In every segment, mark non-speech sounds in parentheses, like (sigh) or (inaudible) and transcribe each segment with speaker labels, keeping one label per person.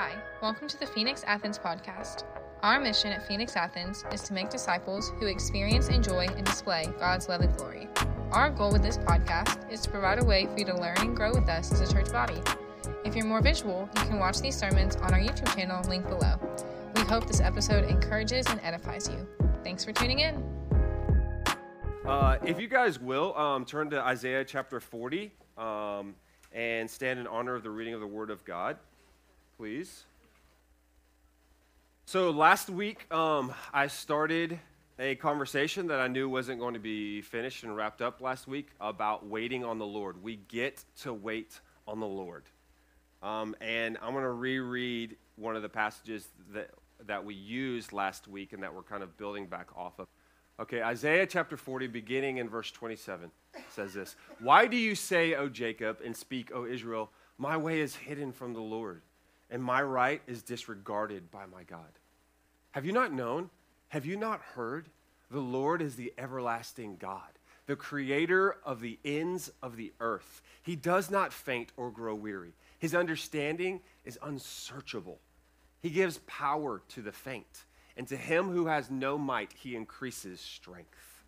Speaker 1: Hi, welcome to the Phoenix Athens podcast. Our mission at Phoenix Athens is to make disciples who experience, enjoy, and display God's love and glory. Our goal with this podcast is to provide a way for you to learn and grow with us as a church body. If you're more visual, you can watch these sermons on our YouTube channel linked below. We hope this episode encourages and edifies you. Thanks for tuning in.
Speaker 2: Uh, if you guys will, um, turn to Isaiah chapter 40 um, and stand in honor of the reading of the Word of God, please. So, last week, um, I started a conversation that I knew wasn't going to be finished and wrapped up last week about waiting on the Lord. We get to wait on the Lord. Um, and I'm going to reread one of the passages that, that we used last week and that we're kind of building back off of. Okay, Isaiah chapter 40, beginning in verse 27, says this Why do you say, O Jacob, and speak, O Israel, my way is hidden from the Lord, and my right is disregarded by my God? Have you not known? Have you not heard? The Lord is the everlasting God, the creator of the ends of the earth. He does not faint or grow weary. His understanding is unsearchable. He gives power to the faint and to him who has no might, he increases strength.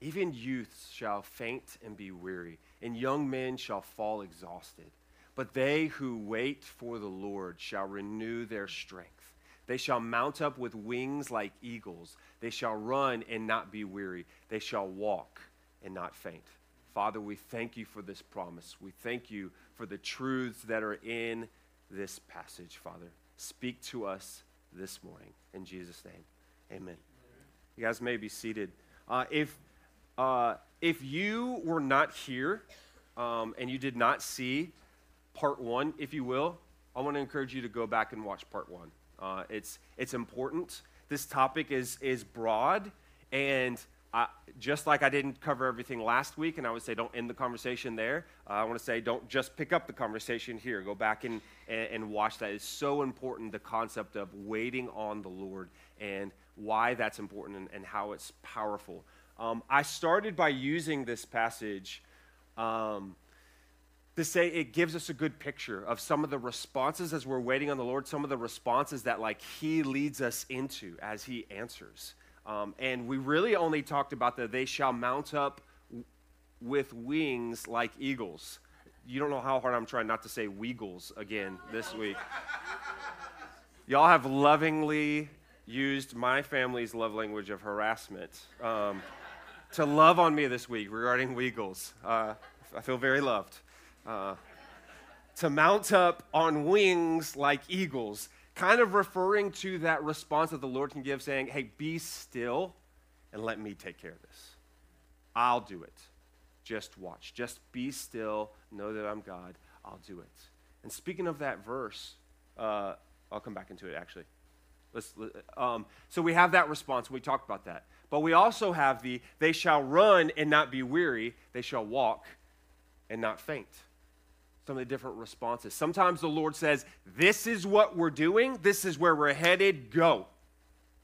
Speaker 2: Even youths shall faint and be weary, and young men shall fall exhausted. But they who wait for the Lord shall renew their strength. They shall mount up with wings like eagles. They shall run and not be weary. They shall walk and not faint. Father, we thank you for this promise. We thank you for the truths that are in this passage, Father. Speak to us this morning. In Jesus' name, amen. You guys may be seated. Uh, if, uh, if you were not here um, and you did not see part one, if you will, I want to encourage you to go back and watch part one. Uh, it's, it's important. This topic is, is broad, and I, just like I didn't cover everything last week, and I would say don't end the conversation there, uh, I want to say don't just pick up the conversation here. Go back and, and, and watch that. It's so important, the concept of waiting on the Lord and why that's important and, and how it's powerful. Um, I started by using this passage um, to say it gives us a good picture of some of the responses as we're waiting on the Lord, some of the responses that like He leads us into as He answers. Um, and we really only talked about the they shall mount up with wings like eagles. You don't know how hard I'm trying not to say weagles again this week. Y'all have lovingly used my family's love language of harassment um, to love on me this week regarding weagles. Uh, I feel very loved. Uh, to mount up on wings like eagles kind of referring to that response that the Lord can give, saying, Hey, be still and let me take care of this. I'll do it. Just watch. Just be still. Know that I'm God. I'll do it. And speaking of that verse, uh, I'll come back into it actually. Let's, um, so we have that response. We talked about that. But we also have the they shall run and not be weary, they shall walk and not faint some of the different responses. Sometimes the Lord says, This is what we're doing, this is where we're headed, go,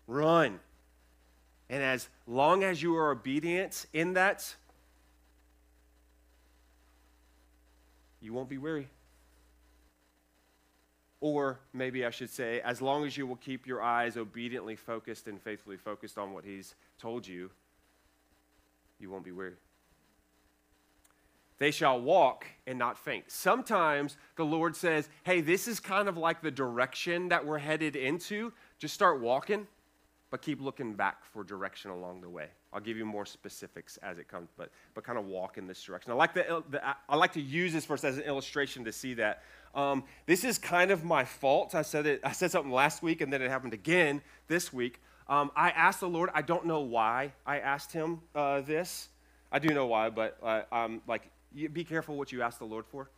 Speaker 2: run. And as long as you are obedient in that, you won't be weary. Or maybe I should say, as long as you will keep your eyes obediently focused and faithfully focused on what He's told you, you won't be weary. They shall walk and not faint. Sometimes the Lord says, hey, this is kind of like the direction that we're headed into. Just start walking, but keep looking back for direction along the way. I'll give you more specifics as it comes, but, but kind of walk in this direction. I like, the, the I like to use this verse as an illustration to see that. Um, this is kind of my fault. I said, it, I said something last week, and then it happened again this week. Um, I asked the Lord, I don't know why I asked him uh, this. I do know why, but uh, I'm like, you, be careful what you ask the Lord for.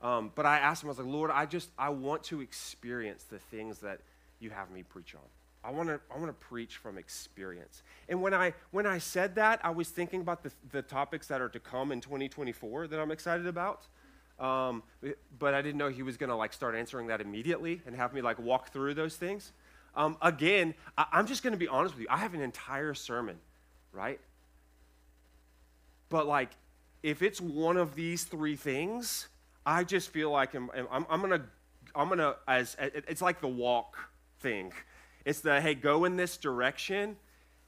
Speaker 2: Um, but I asked him, I was like, Lord, I just, I want to experience the things that you have me preach on. I want to, I want to preach from experience. And when I, when I said that, I was thinking about the, the topics that are to come in 2024 that I'm excited about. Um, but I didn't know he was going to like start answering that immediately and have me like walk through those things. Um, again, I, I'm just going to be honest with you. I have an entire sermon, right? But like if it's one of these three things, I just feel like I'm, I'm, I'm to I'm gonna as it's like the walk thing. It's the hey, go in this direction.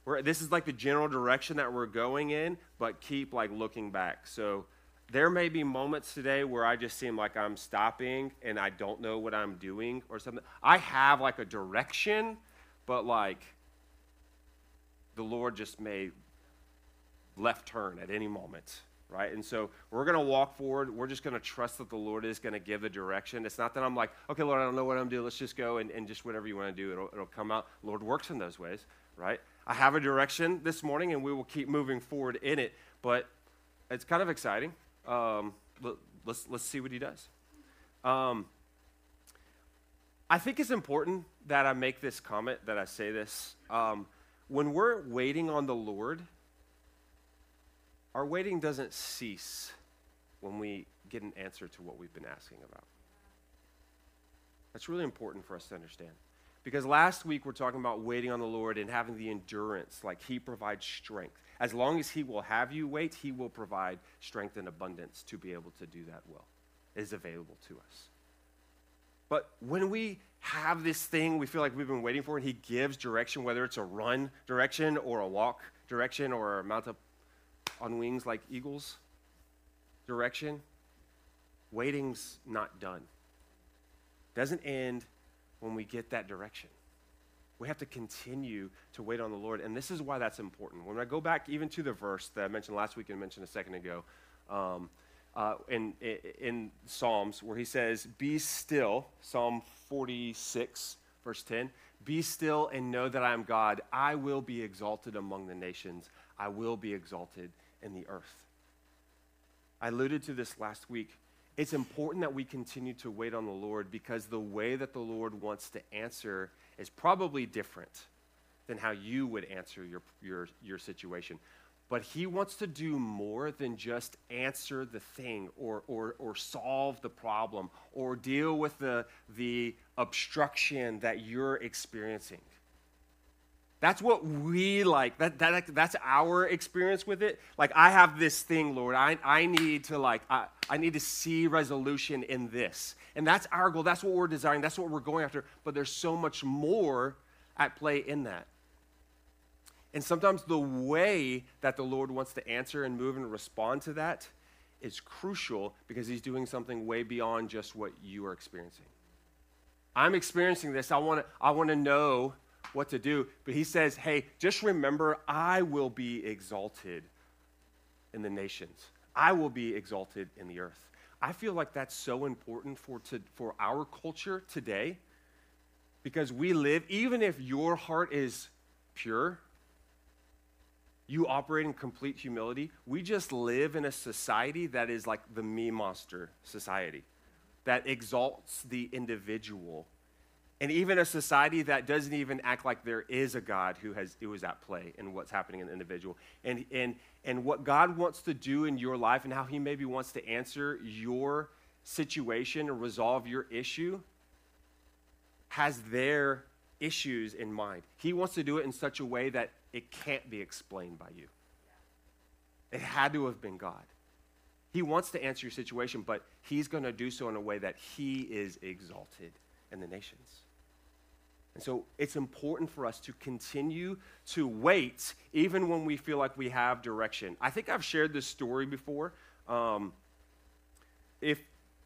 Speaker 2: Where this is like the general direction that we're going in, but keep like looking back. So there may be moments today where I just seem like I'm stopping and I don't know what I'm doing or something. I have like a direction, but like the Lord just may left turn at any moment right? And so we're going to walk forward. We're just going to trust that the Lord is going to give a direction. It's not that I'm like, okay, Lord, I don't know what I'm doing. Let's just go and, and just whatever you want to do, it'll, it'll come out. Lord works in those ways, right? I have a direction this morning, and we will keep moving forward in it. But it's kind of exciting. Um, let, let's let's see what He does. Um, I think it's important that I make this comment, that I say this. Um, when we're waiting on the Lord, our waiting doesn't cease when we get an answer to what we've been asking about. That's really important for us to understand. Because last week we're talking about waiting on the Lord and having the endurance, like He provides strength. As long as He will have you wait, He will provide strength and abundance to be able to do that well. It is available to us. But when we have this thing we feel like we've been waiting for, and He gives direction, whether it's a run direction or a walk direction or a mount up on wings like eagles direction, waiting's not done. Doesn't end when we get that direction. We have to continue to wait on the Lord. And this is why that's important. When I go back even to the verse that I mentioned last week and mentioned a second ago, um, uh, in, in Psalms, where he says, Be still, Psalm 46, verse 10, Be still and know that I am God. I will be exalted among the nations, I will be exalted in the earth. I alluded to this last week. It's important that we continue to wait on the Lord because the way that the Lord wants to answer is probably different than how you would answer your, your, your situation. But He wants to do more than just answer the thing or, or, or solve the problem or deal with the, the obstruction that you're experiencing. That's what we like. That, that, that's our experience with it. Like, I have this thing, Lord. I, I need to, like, I, I need to see resolution in this. And that's our goal. That's what we're desiring. That's what we're going after. But there's so much more at play in that. And sometimes the way that the Lord wants to answer and move and respond to that is crucial because He's doing something way beyond just what you are experiencing. I'm experiencing this. I want to I want to know what to do. But he says, hey, just remember, I will be exalted in the nations, I will be exalted in the earth. I feel like that's so important for, to, for our culture today because we live, even if your heart is pure, you operate in complete humility. We just live in a society that is like the me monster society that exalts the individual and even a society that doesn't even act like there is a God who has who is at play in what's happening in the individual. And and and what God wants to do in your life and how he maybe wants to answer your situation or resolve your issue has their issues in mind. He wants to do it in such a way that it can't be explained by you. It had to have been God. He wants to answer your situation, but he's going to do so in a way that he is exalted in the nations. And so it's important for us to continue to wait even when we feel like we have direction. I think I've shared this story before. Um, if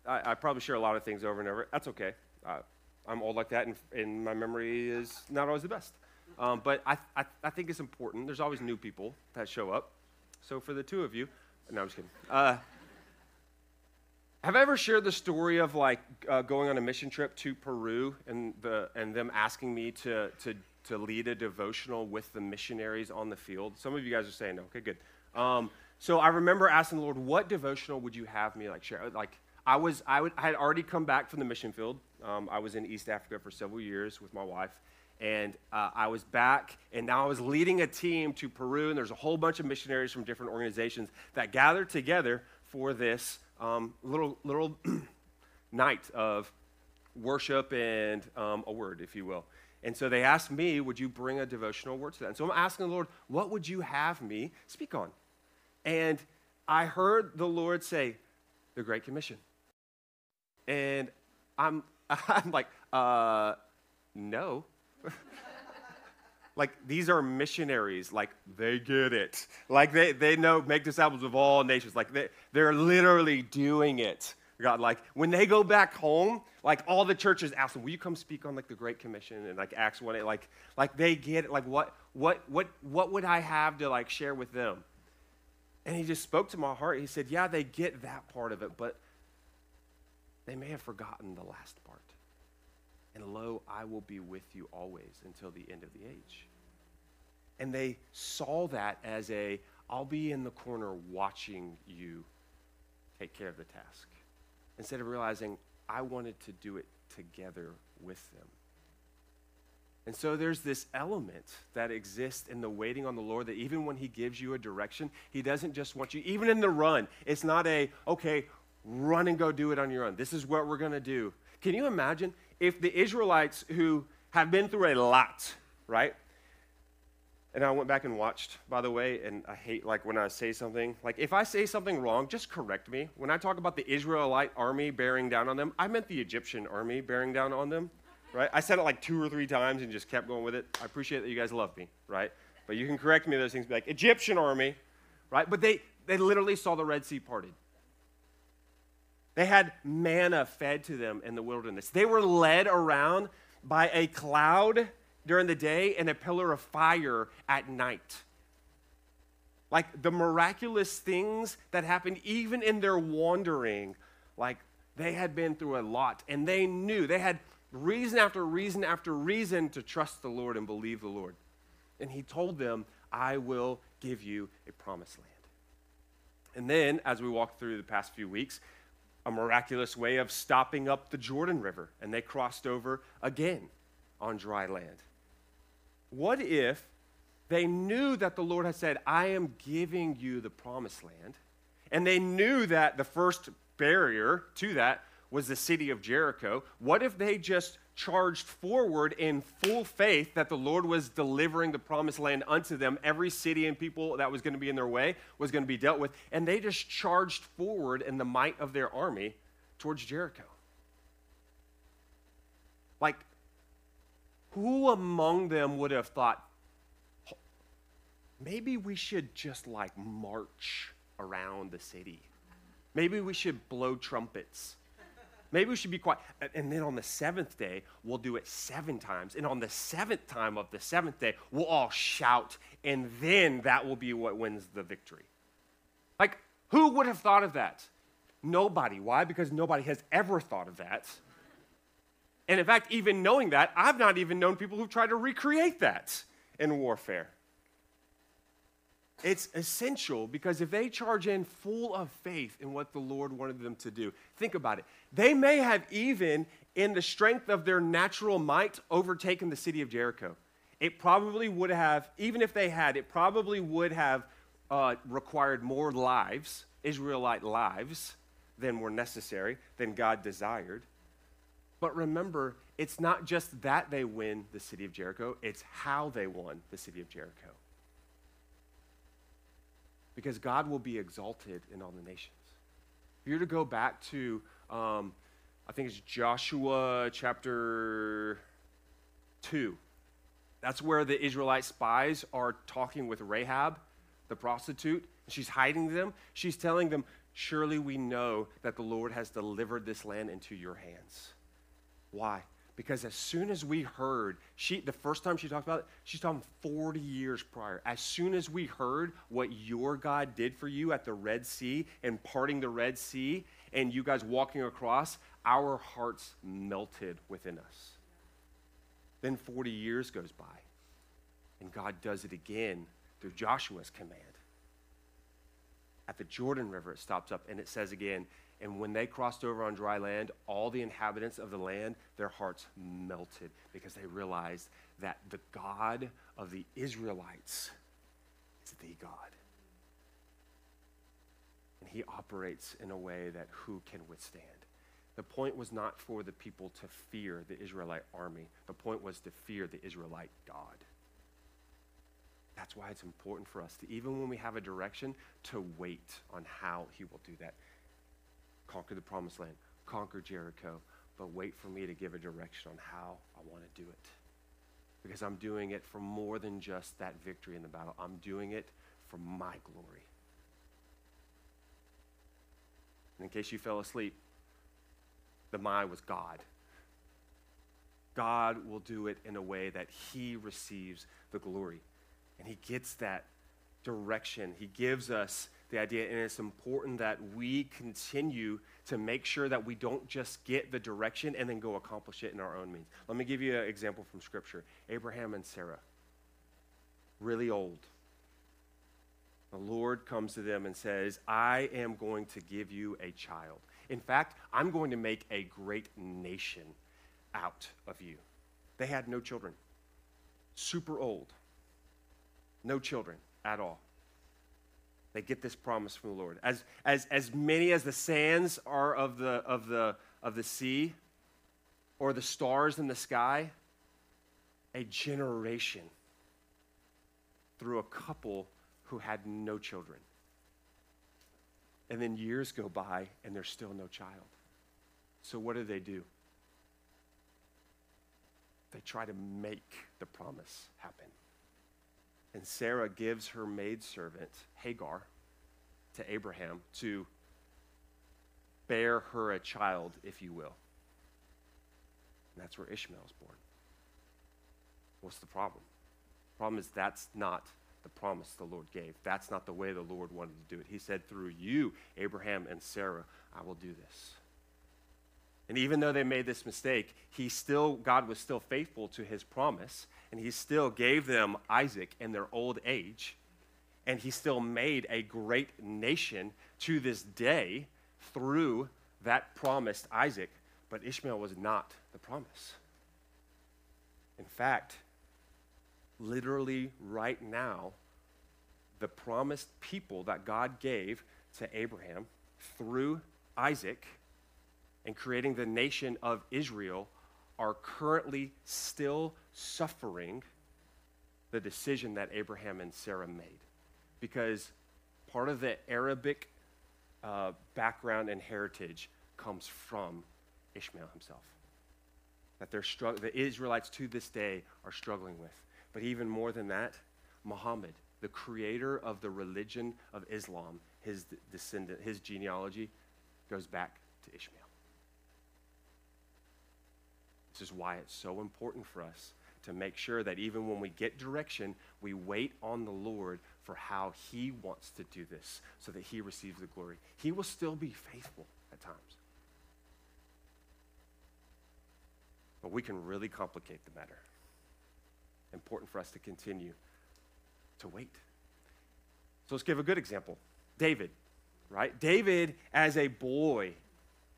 Speaker 2: I, I, probably share a lot of things over and over, that's okay. Uh, I'm old like that, and, and, my memory is not always the best. Um, but I, I, I, think it's important. There's always new people that show up. So for the two of you, no, I'm just kidding. Uh, have I ever shared the story of like uh, going on a mission trip to Peru and, the, and them asking me to, to, to lead a devotional with the missionaries on the field? Some of you guys are saying. Okay, good. Um, so I remember asking the Lord, what devotional would you have me like share? Like I was, I, would, I had already come back from the mission field. Um, I was in East Africa for several years with my wife, and uh, I was back, and now I was leading a team to Peru, and there's a whole bunch of missionaries from different organizations that gathered together for this um, little, little (clears throat) night of worship and um, a word, if you will. And so they asked me, Would you bring a devotional word to that? And so I'm asking the Lord, What would you have me speak on? And I heard the Lord say, The Great Commission. And I'm, (laughs) I'm like, uh, no. (laughs) like these are missionaries. Like they get it. Like they, they know make disciples of all nations. Like they, they're literally doing it. God like when they go back home like all the churches ask them will you come speak on like the great commission? And like acts 1 like like they get it. Like what what what what would i have to like share with them? And he just spoke to my heart. He said yeah they get that part of it but they may have forgotten the last part and lo, I will be with you always until the end of the age. And they saw that as a, I'll be in the corner watching you take care of the task. Instead of realizing, I wanted to do it together with them. And so there's this element that exists in the waiting on the Lord that even when He gives you a direction, He doesn't just want you, even in the run, it's not a, okay, run and go do it on your own. This is what we're going to do. Can you imagine if the Israelites who have been through a lot, right? And I went back and watched, by the way, and I hate like when I say something, like if I say something wrong, just correct me. When I talk about the Israelite army bearing down on them, I meant the Egyptian army bearing down on them, right? I said it like two or three times and just kept going with it. I appreciate that you guys love me, right? But you can correct me those things, be like Egyptian army, right? But they, they literally saw the Red Sea parted. They had manna fed to them in the wilderness. They were led around by a cloud during the day and a pillar of fire at night. Like the miraculous things that happened even in their wandering, like they had been through a lot and they knew, they had reason after reason after reason to trust the Lord and believe the Lord. And He told them, I will give you a promised land. And then, as we walk through the past few weeks, a miraculous way of stopping up the Jordan River, and they crossed over again on dry land. What if they knew that the Lord had said, I am giving you the promised land, and they knew that the first barrier to that was the city of Jericho? What if they just charged forward in full faith that the Lord was delivering the promised land unto them. Every city and people that was going to be in their way was going to be dealt with. And they just charged forward in the might of their army towards Jericho. Like, who among them would have thought, maybe we should just like march around the city? Maybe we should blow trumpets. Maybe we should be quiet. And then on the seventh day, we'll do it seven times. And on the seventh time of the seventh day, we'll all shout. And then that will be what wins the victory. Like, who would have thought of that? Nobody. Why? Because nobody has ever thought of that. And in fact, even knowing that, I've not even known people who've tried to recreate that in warfare. It's essential because if they charge in full of faith in what the Lord wanted them to do, think about it. They may have even, in the strength of their natural might, overtaken the city of Jericho. It probably would have, even if they had, it probably would have uh, required more lives, Israelite lives, than were necessary, than God desired. But remember, it's not just that they win the city of Jericho, it's how they won the city of Jericho because God will be exalted in all the nations. If you're to go back to, um, I think it's Joshua chapter 2, that's where the Israelite spies are talking with Rahab, the prostitute. She's hiding them. She's telling them, Surely we know that the Lord has delivered this land into your hands. Why? Because as soon as we heard, she, the first time she talked about it, she's talking 40 years prior. As soon as we heard what your God did for you at the Red Sea and parting the Red Sea and you guys walking across, our hearts melted within us. Then 40 years goes by, and God does it again through Joshua's command. At the Jordan River, it stops up and it says again, and when they crossed over on dry land, all the inhabitants of the land, their hearts melted because they realized that the God of the Israelites is the God. And he operates in a way that who can withstand? The point was not for the people to fear the Israelite army, the point was to fear the Israelite God. That's why it's important for us to, even when we have a direction, to wait on how he will do that conquer the promised land, conquer Jericho, but wait for me to give a direction on how I want to do it. Because I'm doing it for more than just that victory in the battle, I'm doing it for my glory. And in case you fell asleep, the my was God. God will do it in a way that he receives the glory. And he gets that direction. He gives us the idea, and it's important that we continue to make sure that we don't just get the direction and then go accomplish it in our own means. Let me give you an example from Scripture Abraham and Sarah, really old. The Lord comes to them and says, I am going to give you a child. In fact, I'm going to make a great nation out of you. They had no children, super old, no children at all. They get this promise from the Lord. As, as, as many as the sands are of the, of, the, of the sea or the stars in the sky, a generation through a couple who had no children. And then years go by and there's still no child. So what do they do? They try to make the promise happen. And Sarah gives her maidservant, Hagar, to Abraham to bear her a child, if you will. And that's where Ishmael is born. What's the problem? The problem is that's not the promise the Lord gave. That's not the way the Lord wanted to do it. He said, through you, Abraham and Sarah, I will do this. And even though they made this mistake, he still, God was still faithful to his promise, and he still gave them Isaac in their old age, and he still made a great nation to this day through that promised Isaac. But Ishmael was not the promise. In fact, literally right now, the promised people that God gave to Abraham through Isaac and creating the nation of Israel are currently still suffering the decision that Abraham and Sarah made. Because part of the Arabic uh, background and heritage comes from Ishmael himself. That they're strugg- the Israelites to this day are struggling with. But even more than that, Muhammad, the creator of the religion of Islam, his descendant, his genealogy goes back to Ishmael. This is why it's so important for us to make sure that even when we get direction, we wait on the Lord for how He wants to do this so that He receives the glory. He will still be faithful at times. But we can really complicate the matter. Important for us to continue to wait. So let's give a good example David, right? David, as a boy,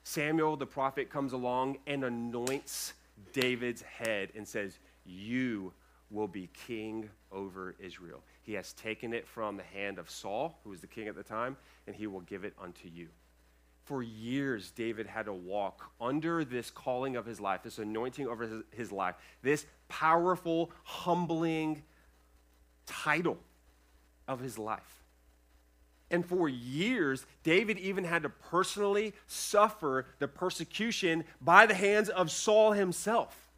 Speaker 2: Samuel the prophet comes along and anoints David's head and says, You will be king over Israel. He has taken it from the hand of Saul, who was the king at the time, and he will give it unto you. For years, David had to walk under this calling of his life, this anointing over his, his life, this powerful, humbling title of his life. And for years, David even had to personally suffer the persecution by the hands of Saul himself,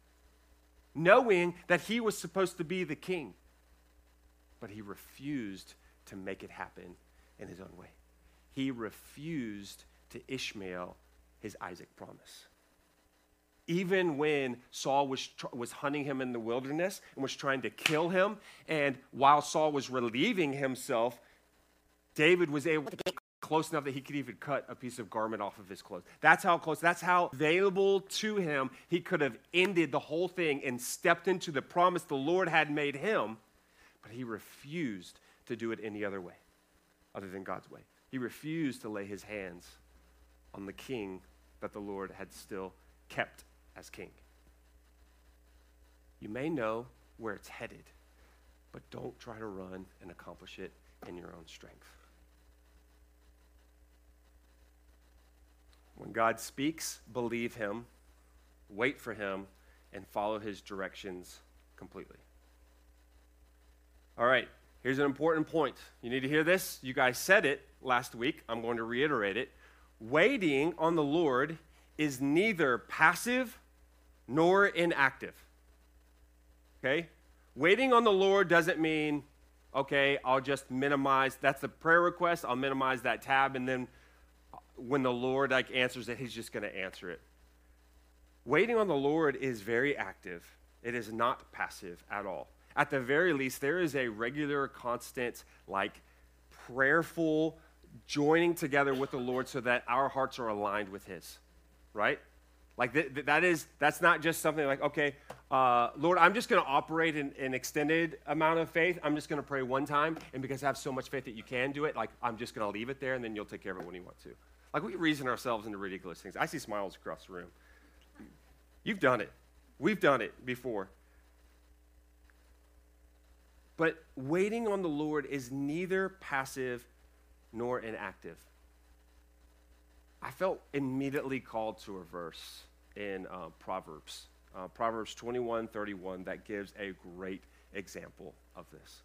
Speaker 2: knowing that he was supposed to be the king. But he refused to make it happen in his own way. He refused to Ishmael his Isaac promise. Even when Saul was, was hunting him in the wilderness and was trying to kill him, and while Saul was relieving himself David was able to get close enough that he could even cut a piece of garment off of his clothes. That's how close, that's how available to him he could have ended the whole thing and stepped into the promise the Lord had made him, but he refused to do it any other way other than God's way. He refused to lay his hands on the king that the Lord had still kept as king. You may know where it's headed, but don't try to run and accomplish it in your own strength. When God speaks, believe him, wait for him, and follow his directions completely. All right, here's an important point. You need to hear this. You guys said it last week. I'm going to reiterate it. Waiting on the Lord is neither passive nor inactive. Okay? Waiting on the Lord doesn't mean, okay, I'll just minimize, that's the prayer request, I'll minimize that tab, and then when the Lord like answers it, he's just going to answer it. Waiting on the Lord is very active. It is not passive at all. At the very least, there is a regular, constant, like prayerful joining together with the Lord so that our hearts are aligned with His, right? Like th- th- that is, that's not just something like, okay, uh, Lord, I'm just going to operate in an extended amount of faith. I'm just going to pray one time, and because I have so much faith that you can do it, like I'm just going to leave it there, and then you'll take care of it when you want to. Like we reason ourselves into ridiculous things. I see smiles across the room. You've done it. We've done it before. But waiting on the Lord is neither passive nor inactive. I felt immediately called to a verse in uh, Proverbs, uh, Proverbs 21 31, that gives a great example of this.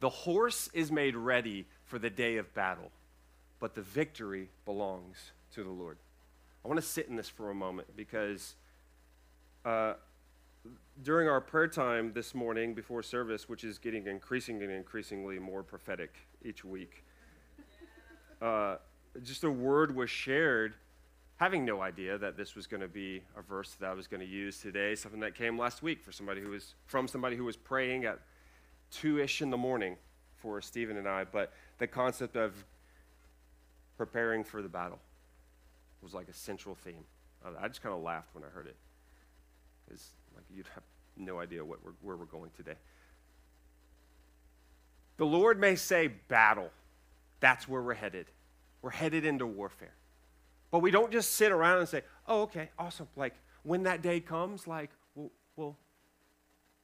Speaker 2: The horse is made ready for the day of battle, but the victory belongs to the Lord. I want to sit in this for a moment because uh, during our prayer time this morning before service, which is getting increasingly and increasingly more prophetic each week, uh, just a word was shared, having no idea that this was going to be a verse that I was going to use today, something that came last week for somebody who was from somebody who was praying at two ish in the morning for Stephen and I. But the concept of preparing for the battle was like a central theme. Uh, I just kind of laughed when I heard it. It's like you'd have no idea what we're, where we're going today. The Lord may say battle. That's where we're headed. We're headed into warfare. But we don't just sit around and say, oh, okay, awesome. Like, when that day comes, like, we'll, we'll,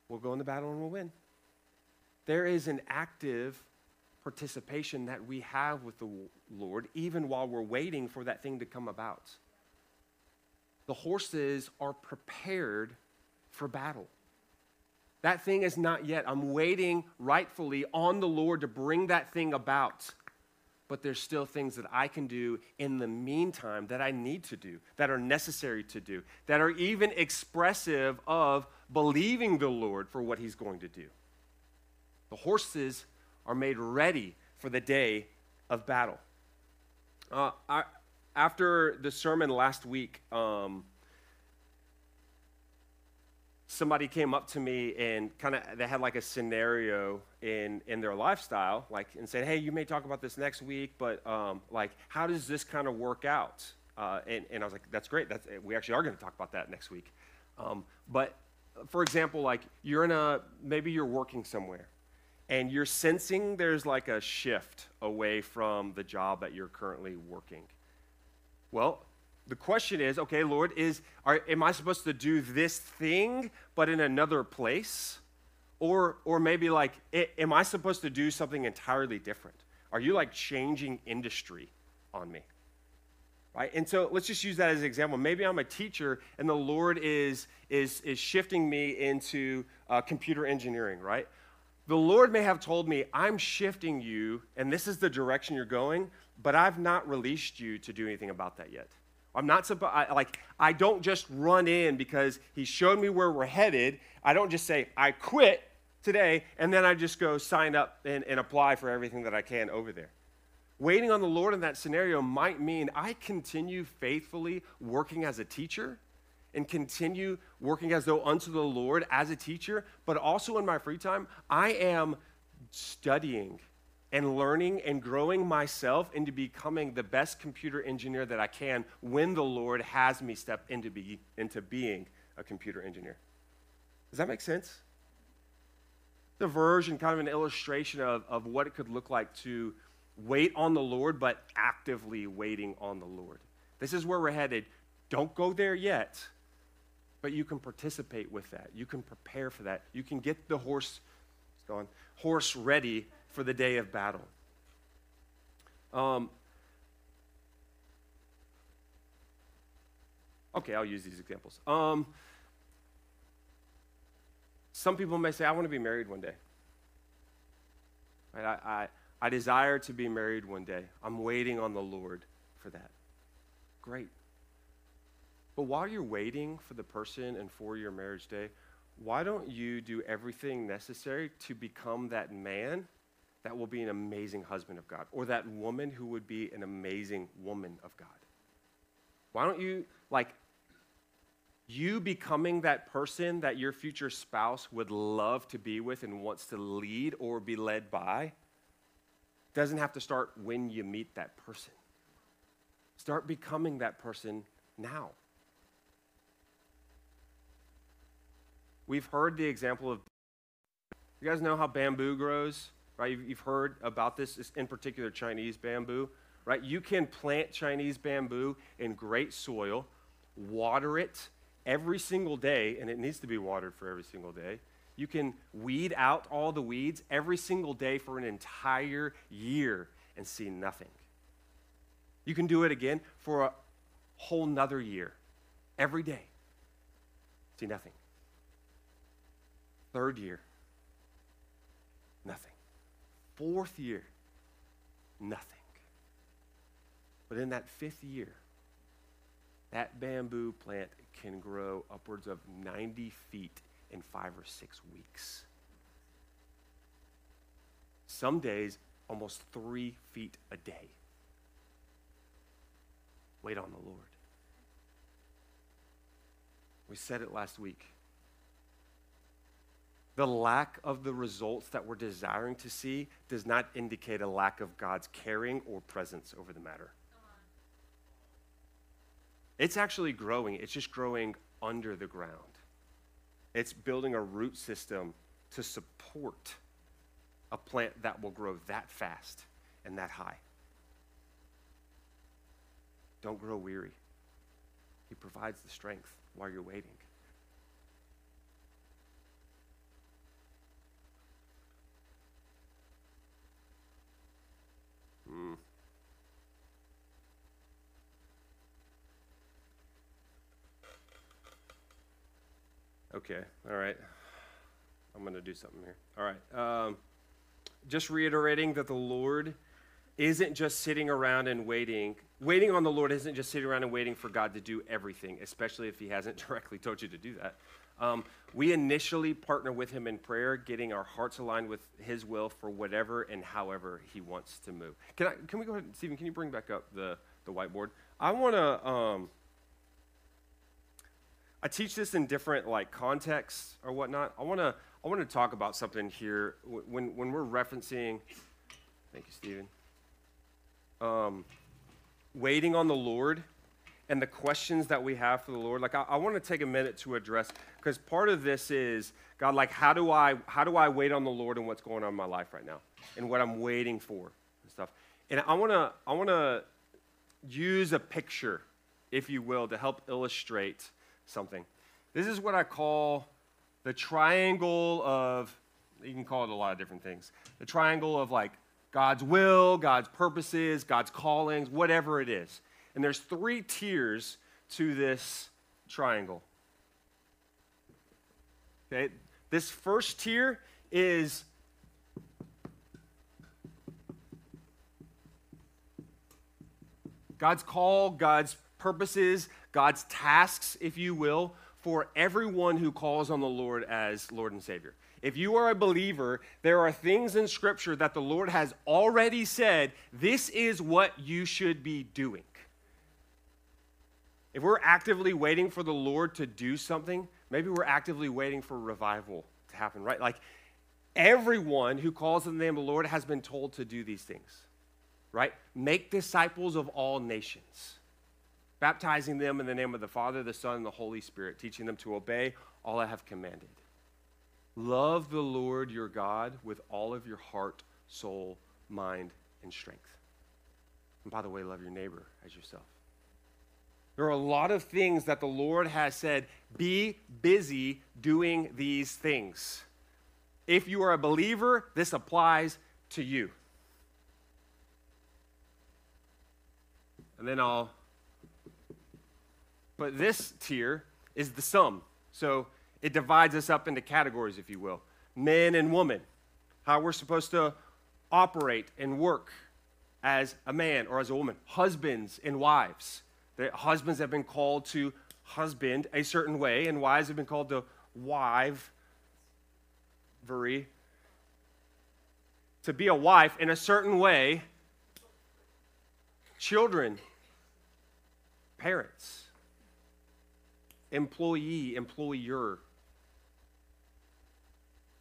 Speaker 2: we'll go in the battle and we'll win. There is an active participation that we have with the Lord, even while we're waiting for that thing to come about. The horses are prepared for battle. That thing is not yet. I'm waiting rightfully on the Lord to bring that thing about. But there's still things that I can do in the meantime that I need to do, that are necessary to do, that are even expressive of believing the Lord for what he's going to do. The horses are made ready for the day of battle. Uh, I, after the sermon last week, um, somebody came up to me and kind of they had like a scenario in in their lifestyle like and said hey you may talk about this next week but um, like how does this kind of work out? Uh, and, and i was like that's great. That's, we actually are going to talk about that next week. Um, but for example like you're in a maybe you're working somewhere and you're sensing there's like a shift away from the job that you're currently working well the question is okay, Lord, is are, am I supposed to do this thing but in another place? Or, or maybe like, am I supposed to do something entirely different? Are you like changing industry on me? Right? And so let's just use that as an example. Maybe I'm a teacher and the Lord is, is, is shifting me into uh, computer engineering, right? The Lord may have told me, I'm shifting you and this is the direction you're going, but I've not released you to do anything about that yet. I'm not supposed, like, I don't just run in because he showed me where we're headed. I don't just say, I quit today, and then I just go sign up and, and apply for everything that I can over there. Waiting on the Lord in that scenario might mean I continue faithfully working as a teacher and continue working as though unto the Lord as a teacher, but also in my free time, I am studying and learning and growing myself into becoming the best computer engineer that I can when the Lord has me step into, be, into being a computer engineer. Does that make sense? The version, kind of an illustration of, of what it could look like to wait on the Lord, but actively waiting on the Lord. This is where we're headed. Don't go there yet, but you can participate with that. You can prepare for that. You can get the horse, it's gone, horse ready for the day of battle. Um, okay, I'll use these examples. Um, some people may say, I want to be married one day. Right? I, I, I desire to be married one day. I'm waiting on the Lord for that. Great. But while you're waiting for the person and for your marriage day, why don't you do everything necessary to become that man that will be an amazing husband of God or that woman who would be an amazing woman of God? Why don't you, like, you becoming that person that your future spouse would love to be with and wants to lead or be led by doesn't have to start when you meet that person. Start becoming that person now. We've heard the example of, you guys know how bamboo grows, right? You've heard about this, in particular Chinese bamboo, right? You can plant Chinese bamboo in great soil, water it every single day, and it needs to be watered for every single day. You can weed out all the weeds every single day for an entire year and see nothing. You can do it again for a whole nother year, every day. See nothing. Third year, nothing. Fourth year, nothing. But in that fifth year, that bamboo plant can grow upwards of 90 feet in five or six weeks. Some days, almost three feet a day. Wait on the Lord. We said it last week the lack of the results that we're desiring to see does not indicate a lack of God's caring or presence over the matter. It's actually growing, it's just growing under the ground. It's building a root system to support a plant that will grow that fast and that high. Don't grow weary. He provides the strength while you're waiting. Mm. Okay, all right. I'm going to do something here. All right. Um, just reiterating that the Lord isn't just sitting around and waiting. Waiting on the Lord isn't just sitting around and waiting for God to do everything, especially if He hasn't (laughs) directly told you to do that. Um, we initially partner with Him in prayer, getting our hearts aligned with His will for whatever and however He wants to move. Can, I, can we go ahead, Stephen? Can you bring back up the, the whiteboard? I want to. Um, I teach this in different like contexts or whatnot. I want to. I want to talk about something here when when we're referencing. Thank you, Stephen. Um, waiting on the Lord and the questions that we have for the Lord, like I, I want to take a minute to address because part of this is God, like how do I how do I wait on the Lord and what's going on in my life right now and what I'm waiting for and stuff. And I want to I want to use a picture, if you will, to help illustrate something. This is what I call the triangle of. You can call it a lot of different things. The triangle of like God's will, God's purposes, God's callings, whatever it is. And there's three tiers to this triangle. Okay? This first tier is God's call, God's purposes, God's tasks, if you will, for everyone who calls on the Lord as Lord and Savior. If you are a believer, there are things in Scripture that the Lord has already said, this is what you should be doing. If we're actively waiting for the Lord to do something, maybe we're actively waiting for revival to happen, right? Like everyone who calls on the name of the Lord has been told to do these things, right? Make disciples of all nations, baptizing them in the name of the Father, the Son, and the Holy Spirit, teaching them to obey all I have commanded. Love the Lord your God with all of your heart, soul, mind, and strength. And by the way, love your neighbor as yourself. There are a lot of things that the Lord has said be busy doing these things. If you are a believer, this applies to you. And then I'll but this tier is the sum. So it divides us up into categories, if you will men and women, how we're supposed to operate and work as a man or as a woman, husbands and wives. The husbands have been called to husband a certain way, and wives have been called to wive, to be a wife in a certain way. Children, parents, employee, employer.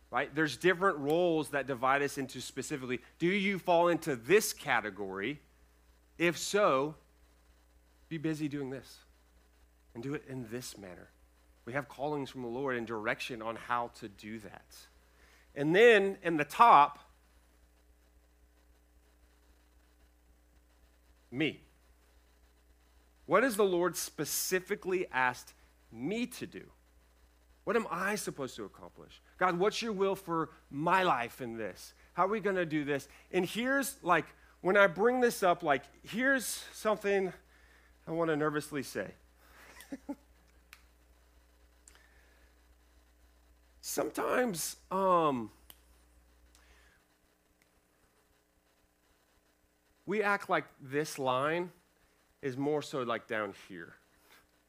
Speaker 2: Right? There's different roles that divide us into specifically. Do you fall into this category? If so, be busy doing this and do it in this manner. We have callings from the Lord and direction on how to do that. And then in the top, me. What has the Lord specifically asked me to do? What am I supposed to accomplish? God, what's your will for my life in this? How are we going to do this? And here's like, when I bring this up, like, here's something I want to nervously say. (laughs) Sometimes, um, we act like this line is more so like down here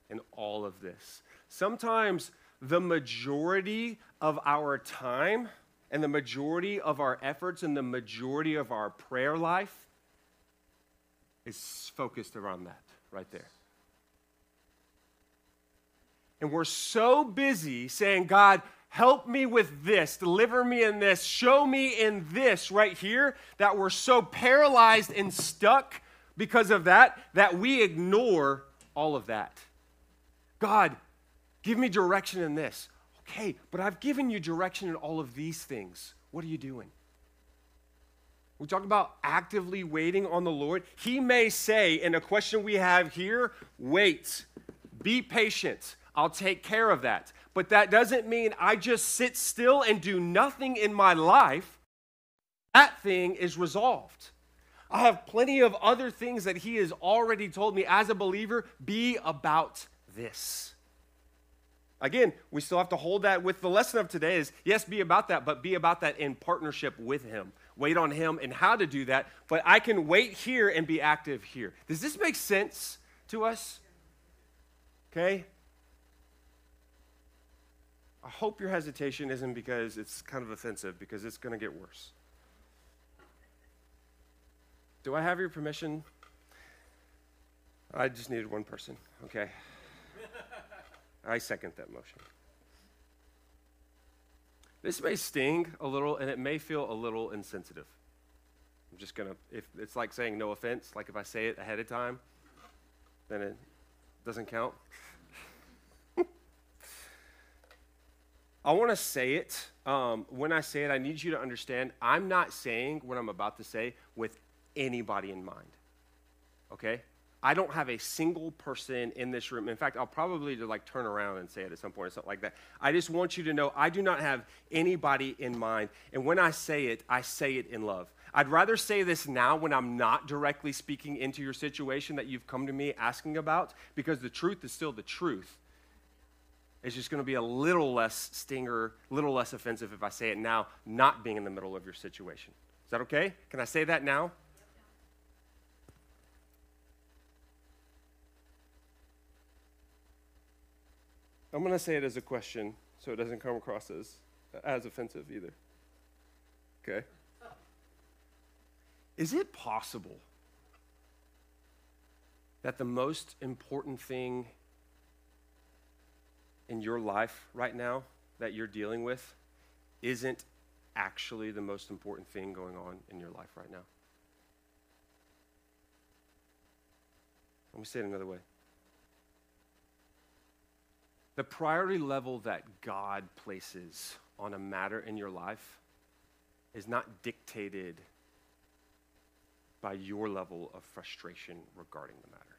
Speaker 2: in all of this. Sometimes the majority of our time and the majority of our efforts and the majority of our prayer life is focused around that right there. And we're so busy saying, God, help me with this, deliver me in this, show me in this right here, that we're so paralyzed and stuck because of that that we ignore all of that. God, give me direction in this. Okay, but I've given you direction in all of these things. What are you doing? We talk about actively waiting on the Lord. He may say, in a question we have here, wait, be patient. I'll take care of that. But that doesn't mean I just sit still and do nothing in my life. That thing is resolved. I have plenty of other things that He has already told me as a believer be about this. Again, we still have to hold that with the lesson of today is yes, be about that, but be about that in partnership with Him. Wait on Him and how to do that, but I can wait here and be active here. Does this make sense to us? Okay? I hope your hesitation isn't because it's kind of offensive, because it's going to get worse. Do I have your permission? I just needed one person, okay? (laughs) I second that motion. This may sting a little and it may feel a little insensitive. I'm just gonna, if it's like saying no offense, like if I say it ahead of time, then it doesn't count. (laughs) I want to say it. Um, when I say it, I need you to understand I'm not saying what I'm about to say with anybody in mind. Okay? I don't have a single person in this room. In fact, I'll probably just like turn around and say it at some point or something like that. I just want you to know I do not have anybody in mind. And when I say it, I say it in love. I'd rather say this now when I'm not directly speaking into your situation that you've come to me asking about because the truth is still the truth. It's just going to be a little less stinger, little less offensive if I say it now, not being in the middle of your situation. Is that okay? Can I say that now? I'm going to say it as a question so it doesn't come across as, as offensive either. Okay? Is it possible that the most important thing in your life right now that you're dealing with isn't actually the most important thing going on in your life right now. Let me say it another way. The priority level that God places on a matter in your life is not dictated by your level of frustration regarding the matter.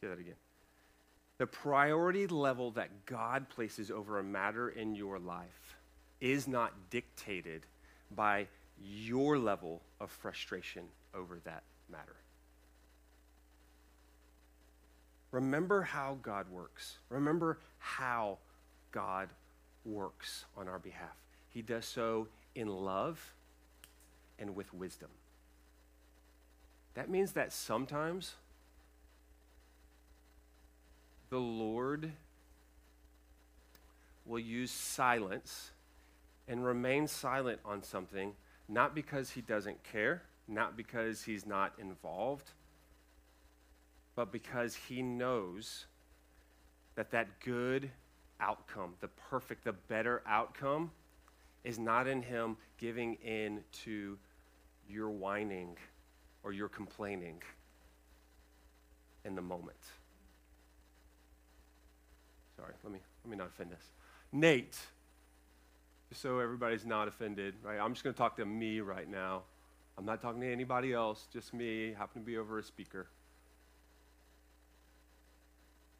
Speaker 2: Say that again. The priority level that God places over a matter in your life is not dictated by your level of frustration over that matter. Remember how God works. Remember how God works on our behalf. He does so in love and with wisdom. That means that sometimes the Lord will use silence and remain silent on something, not because he doesn't care, not because he's not involved, but because he knows that that good outcome, the perfect, the better outcome, is not in him giving in to your whining or your complaining in the moment. Sorry, let me, let me not offend this. Nate, just so everybody's not offended, right? I'm just going to talk to me right now. I'm not talking to anybody else, just me, happen to be over a speaker.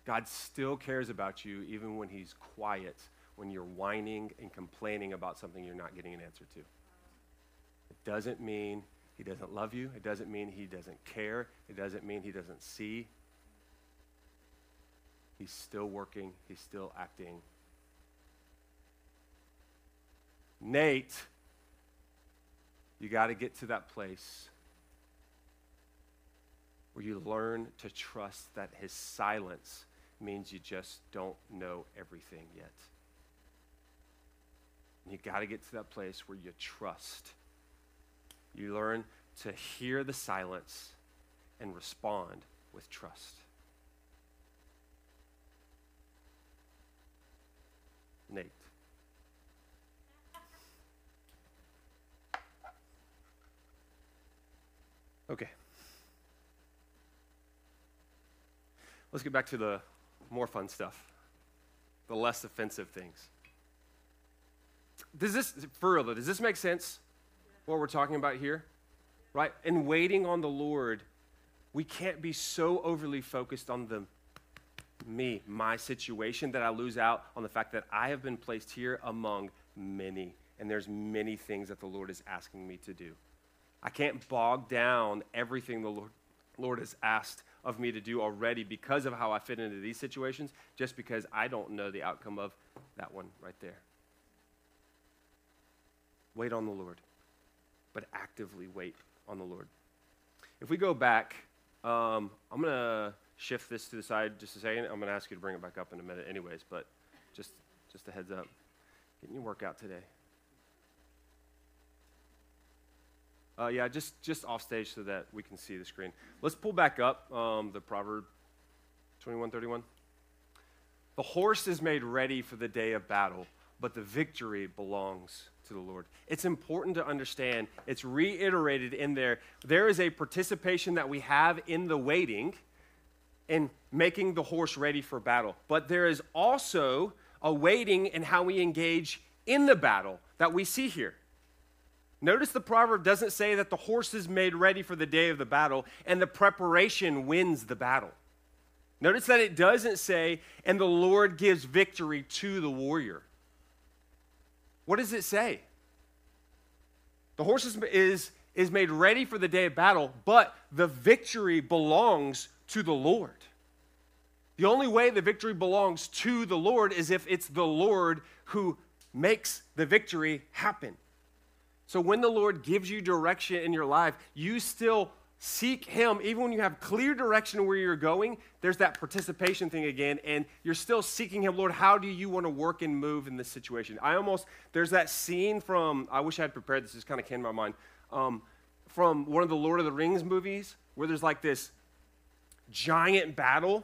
Speaker 2: God still cares about you even when He's quiet, when you're whining and complaining about something you're not getting an answer to. It doesn't mean He doesn't love you, it doesn't mean He doesn't care, it doesn't mean He doesn't see. He's still working, He's still acting. Nate, you got to get to that place where you learn to trust that his silence means you just don't know everything yet. And you got to get to that place where you trust. You learn to hear the silence and respond with trust. Nate. Okay. Let's get back to the more fun stuff, the less offensive things. Does this, for real does this make sense? What we're talking about here? Right? In waiting on the Lord, we can't be so overly focused on the me, my situation, that I lose out on the fact that I have been placed here among many. And there's many things that the Lord is asking me to do. I can't bog down everything the Lord, Lord has asked of me to do already because of how I fit into these situations, just because I don't know the outcome of that one right there. Wait on the Lord, but actively wait on the Lord. If we go back, um, I'm going to shift this to the side just a second. I'm going to ask you to bring it back up in a minute, anyways, but just, just a heads up. Getting your workout today. Uh, yeah, just just off stage so that we can see the screen. Let's pull back up um, the proverb 21:31. The horse is made ready for the day of battle, but the victory belongs to the Lord. It's important to understand. It's reiterated in there. There is a participation that we have in the waiting, in making the horse ready for battle, but there is also a waiting in how we engage in the battle that we see here. Notice the proverb doesn't say that the horse is made ready for the day of the battle and the preparation wins the battle. Notice that it doesn't say, and the Lord gives victory to the warrior. What does it say? The horse is, is, is made ready for the day of battle, but the victory belongs to the Lord. The only way the victory belongs to the Lord is if it's the Lord who makes the victory happen. So when the Lord gives you direction in your life, you still seek Him. Even when you have clear direction where you're going, there's that participation thing again, and you're still seeking Him. Lord, how do you want to work and move in this situation? I almost, there's that scene from, I wish I had prepared this, just kind of came to my mind, um, from one of the Lord of the Rings movies where there's like this giant battle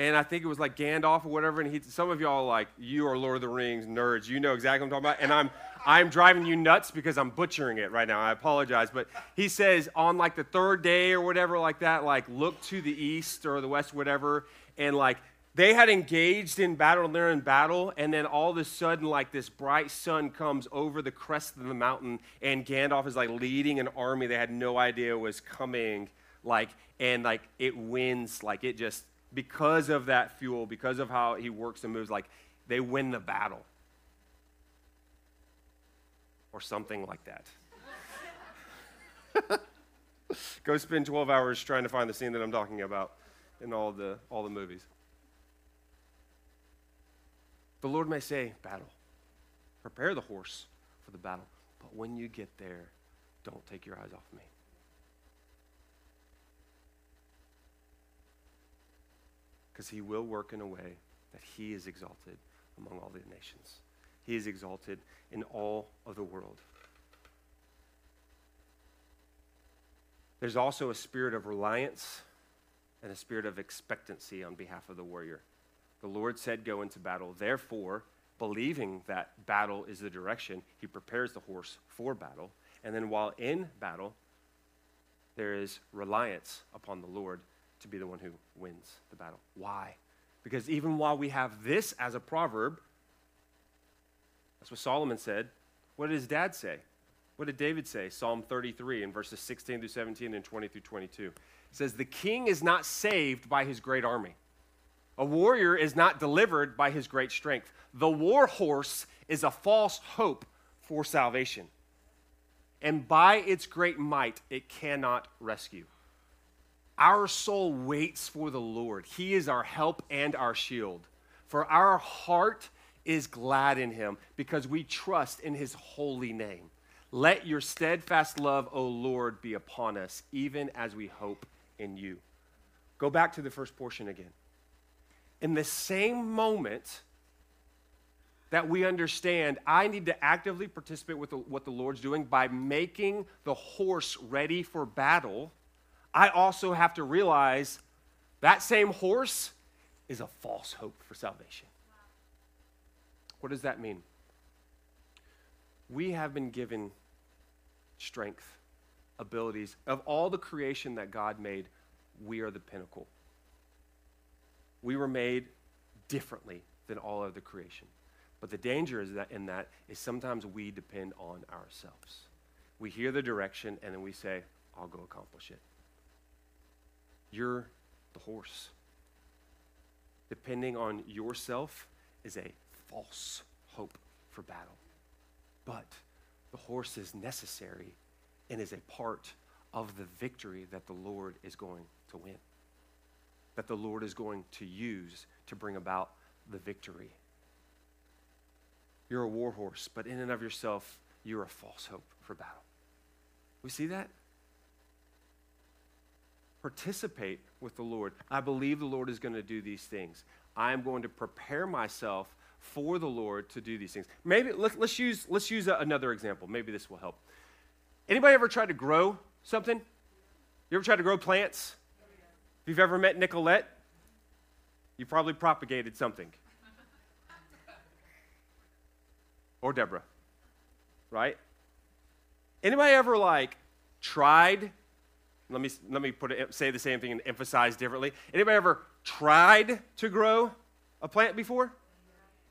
Speaker 2: and I think it was like Gandalf or whatever. And he, some of y'all like you are Lord of the Rings nerds. You know exactly what I'm talking about. And I'm I'm driving you nuts because I'm butchering it right now. I apologize, but he says on like the third day or whatever like that, like look to the east or the west, whatever, and like they had engaged in battle and they're in battle and then all of a sudden like this bright sun comes over the crest of the mountain and gandalf is like leading an army they had no idea was coming like and like it wins like it just because of that fuel, because of how he works and moves, like they win the battle. Or something like that. (laughs) Go spend 12 hours trying to find the scene that I'm talking about in all the, all the movies. The Lord may say, Battle. Prepare the horse for the battle. But when you get there, don't take your eyes off me. Because he will work in a way that he is exalted among all the nations. He is exalted in all of the world. There's also a spirit of reliance and a spirit of expectancy on behalf of the warrior. The Lord said, Go into battle. Therefore, believing that battle is the direction, he prepares the horse for battle. And then while in battle, there is reliance upon the Lord to be the one who wins the battle. Why? Because even while we have this as a proverb, that's what Solomon said. What did his dad say? What did David say? Psalm 33 in verses 16 through 17 and 20 through 22. It says, The king is not saved by his great army. A warrior is not delivered by his great strength. The war horse is a false hope for salvation. And by its great might, it cannot rescue. Our soul waits for the Lord. He is our help and our shield. For our heart is glad in him because we trust in his holy name. Let your steadfast love, O Lord, be upon us, even as we hope in you. Go back to the first portion again. In the same moment that we understand, I need to actively participate with the, what the Lord's doing by making the horse ready for battle I also have to realize that same horse is a false hope for salvation. What does that mean? We have been given strength, abilities. Of all the creation that God made, we are the pinnacle. We were made differently than all other creation. But the danger is that in that is sometimes we depend on ourselves. We hear the direction and then we say, I'll go accomplish it. You're the horse. Depending on yourself is a false hope for battle. But the horse is necessary and is a part of the victory that the Lord is going to win, that the Lord is going to use to bring about the victory. You're a war horse, but in and of yourself, you're a false hope for battle. We see that? Participate with the Lord. I believe the Lord is going to do these things. I am going to prepare myself for the Lord to do these things. Maybe let, us use let's use a, another example. Maybe this will help. Anybody ever tried to grow something? You ever tried to grow plants? If you've ever met Nicolette, you probably propagated something. or Deborah, right? Anybody ever like tried let me, let me put it, say the same thing and emphasize differently. Anybody ever tried to grow a plant before?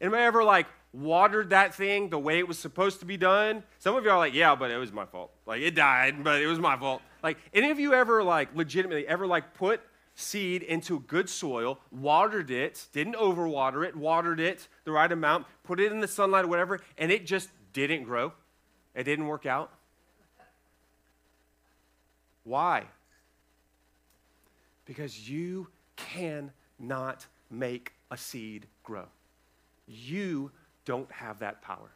Speaker 2: Anybody ever like watered that thing the way it was supposed to be done? Some of you are like, yeah, but it was my fault. Like it died, but it was my fault. Like any of you ever like legitimately ever like put seed into good soil, watered it, didn't overwater it, watered it the right amount, put it in the sunlight or whatever, and it just didn't grow? It didn't work out? Why? Because you cannot make a seed grow. You don't have that power.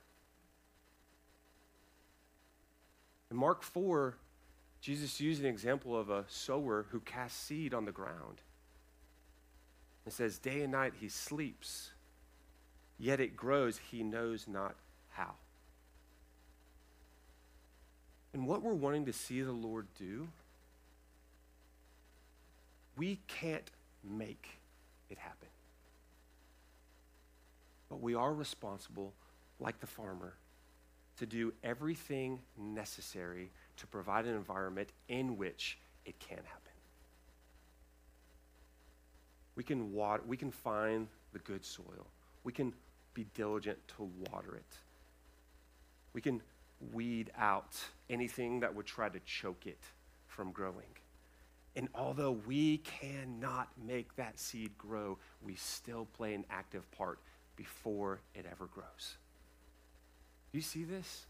Speaker 2: In Mark 4, Jesus used an example of a sower who casts seed on the ground. It says, Day and night he sleeps, yet it grows, he knows not how. And what we're wanting to see the Lord do we can't make it happen. But we are responsible, like the farmer, to do everything necessary to provide an environment in which it can happen. We can, water, we can find the good soil. We can be diligent to water it. We can weed out anything that would try to choke it from growing. And although we cannot make that seed grow, we still play an active part before it ever grows. Do you see this?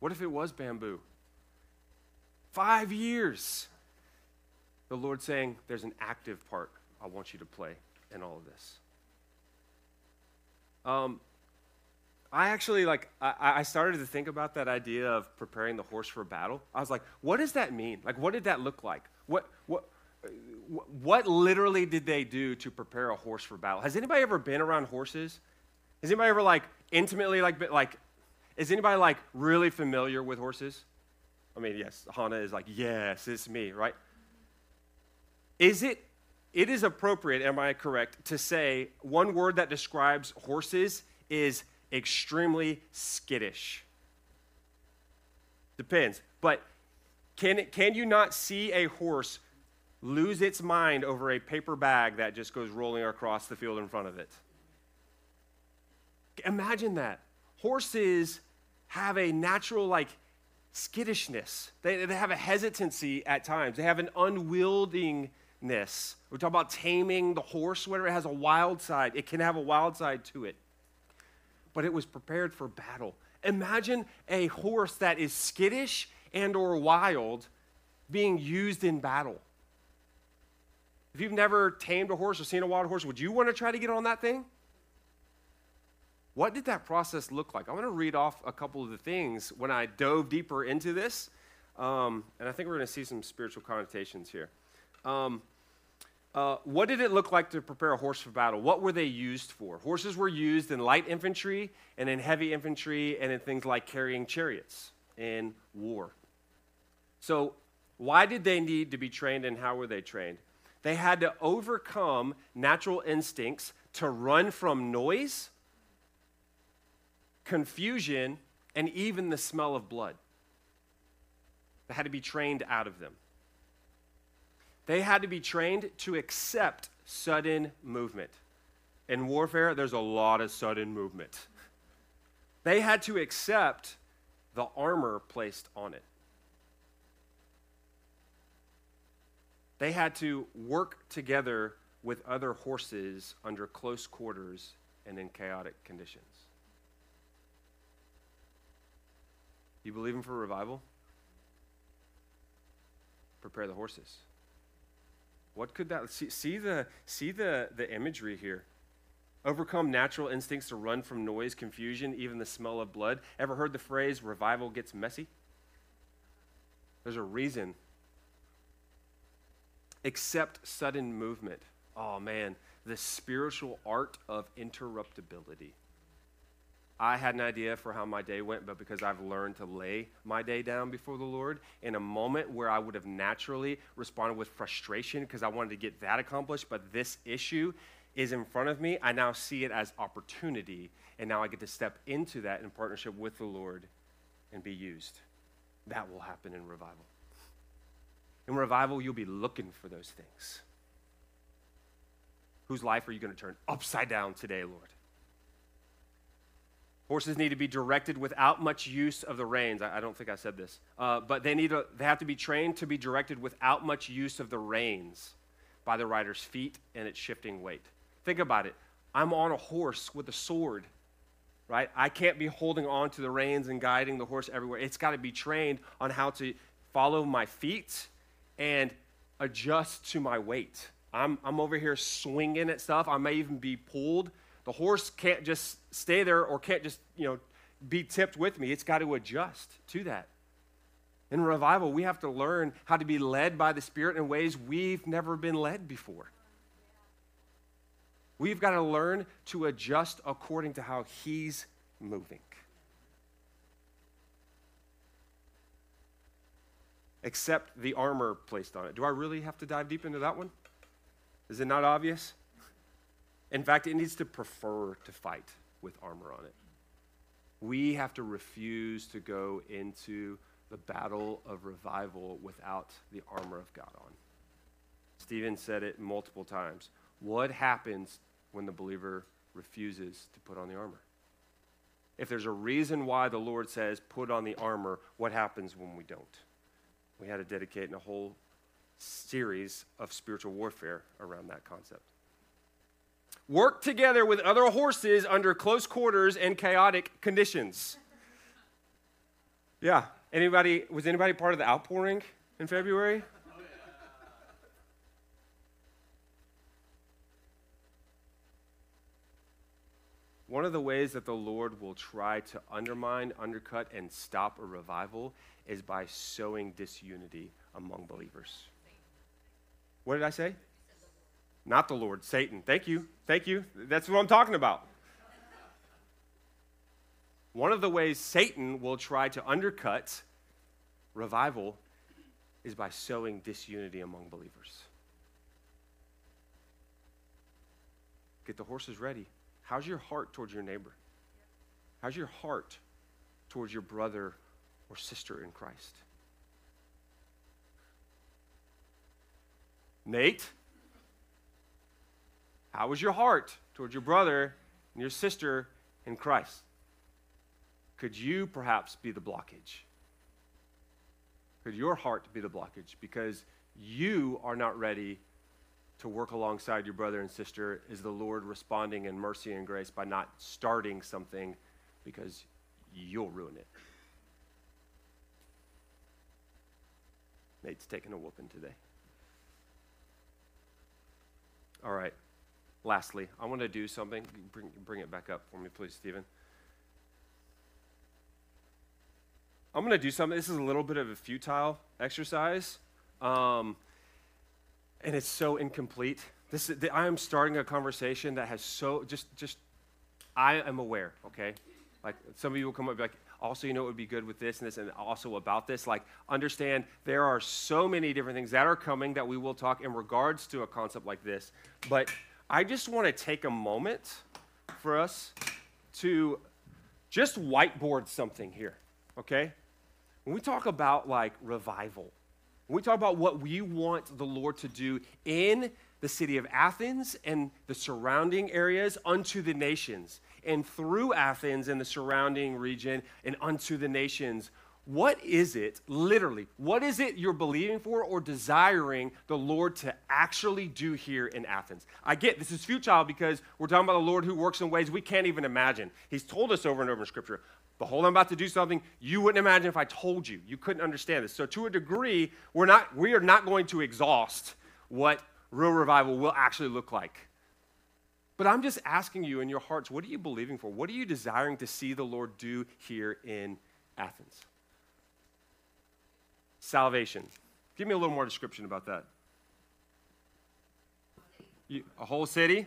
Speaker 2: What if it was bamboo? Five years. The Lord saying, There's an active part I want you to play in all of this. Um, I actually like I, I started to think about that idea of preparing the horse for battle. I was like, what does that mean? Like, what did that look like? What what what literally did they do to prepare a horse for battle? Has anybody ever been around horses? Has anybody ever like intimately like like is anybody like really familiar with horses? I mean, yes, Hannah is like, yes, it's me, right? Is it it is appropriate, am I correct, to say one word that describes horses is extremely skittish? Depends. But can, it, can you not see a horse lose its mind over a paper bag that just goes rolling across the field in front of it? Imagine that. Horses have a natural, like, skittishness. They, they have a hesitancy at times. They have an unwielding ness. We talk about taming the horse, whatever. It has a wild side. It can have a wild side to it. But it was prepared for battle. Imagine a horse that is skittish and or wild being used in battle. If you've never tamed a horse or seen a wild horse, would you want to try to get on that thing? What did that process look like? I want to read off a couple of the things when I dove deeper into this. Um, and I think we're going to see some spiritual connotations here. Um, uh, what did it look like to prepare a horse for battle? What were they used for? Horses were used in light infantry and in heavy infantry and in things like carrying chariots in war. So, why did they need to be trained and how were they trained? They had to overcome natural instincts to run from noise, confusion, and even the smell of blood. They had to be trained out of them. They had to be trained to accept sudden movement. In warfare, there's a lot of sudden movement. They had to accept the armor placed on it. They had to work together with other horses under close quarters and in chaotic conditions. You believe in for revival? Prepare the horses. What could that see, see the see the the imagery here? Overcome natural instincts to run from noise, confusion, even the smell of blood. Ever heard the phrase revival gets messy? There's a reason. Accept sudden movement. Oh man, the spiritual art of interruptibility. I had an idea for how my day went, but because I've learned to lay my day down before the Lord in a moment where I would have naturally responded with frustration because I wanted to get that accomplished, but this issue is in front of me, I now see it as opportunity, and now I get to step into that in partnership with the Lord and be used. That will happen in revival. In revival, you'll be looking for those things. Whose life are you going to turn upside down today, Lord? Horses need to be directed without much use of the reins. I, I don't think I said this, uh, but they need to, they have to be trained to be directed without much use of the reins by the rider's feet and its shifting weight. Think about it. I'm on a horse with a sword, right? I can't be holding on to the reins and guiding the horse everywhere. It's got to be trained on how to follow my feet and adjust to my weight. I'm, I'm over here swinging at stuff. I may even be pulled the horse can't just stay there or can't just, you know, be tipped with me. It's got to adjust to that. In revival, we have to learn how to be led by the Spirit in ways we've never been led before. We've got to learn to adjust according to how He's moving. Except the armor placed on it. Do I really have to dive deep into that one? Is it not obvious? In fact, it needs to prefer to fight with armor on it. We have to refuse to go into the battle of revival without the armor of God on. Stephen said it multiple times. What happens when the believer refuses to put on the armor? If there's a reason why the Lord says, put on the armor, what happens when we don't? We had to dedicate a whole series of spiritual warfare around that concept work together with other horses under close quarters and chaotic conditions. Yeah. Anybody was anybody part of the outpouring in February? one of the ways that the Lord will try to undermine, undercut, and stop a revival is by sowing disunity among believers. What did I say? Not the Lord, Satan. Thank you. Thank you. That's what I'm talking about. One of the ways Satan will try to undercut revival is by sowing disunity among believers. Get the horses ready. How's your heart towards your neighbor? How's your heart towards your brother or sister in Christ? Nate, how is your heart towards your brother and your sister in Christ? Could you perhaps be the blockage? Could your heart be the blockage? Because you are not ready to work alongside your brother and sister. Is the Lord responding in mercy and grace by not starting something because you'll ruin it? Nate's taking a whooping today. All right. Lastly, I want to do something. Bring, bring it back up for me, please, Stephen. I'm going to do something. This is a little bit of a futile exercise, um, and it's so incomplete. This is, I am starting a conversation that has so just just. I am aware, okay. Like some of you will come up and be like, also, you know, it would be good with this and this, and also about this. Like, understand there are so many different things that are coming that we will talk in regards to a concept like this. But I just want to take a moment for us to just whiteboard something here, okay? When we talk about like revival, when we talk about what we want the Lord to do in the city of Athens and the surrounding areas unto the nations, and through Athens and the surrounding region and unto the nations, what is it, literally, what is it you're believing for or desiring the Lord to actually do here in Athens? I get this is futile because we're talking about the Lord who works in ways we can't even imagine. He's told us over and over in Scripture. Behold, I'm about to do something you wouldn't imagine if I told you. You couldn't understand this. So, to a degree, we're not, we are not going to exhaust what real revival will actually look like. But I'm just asking you in your hearts, what are you believing for? What are you desiring to see the Lord do here in Athens? Salvation. Give me a little more description about that. You, a whole city?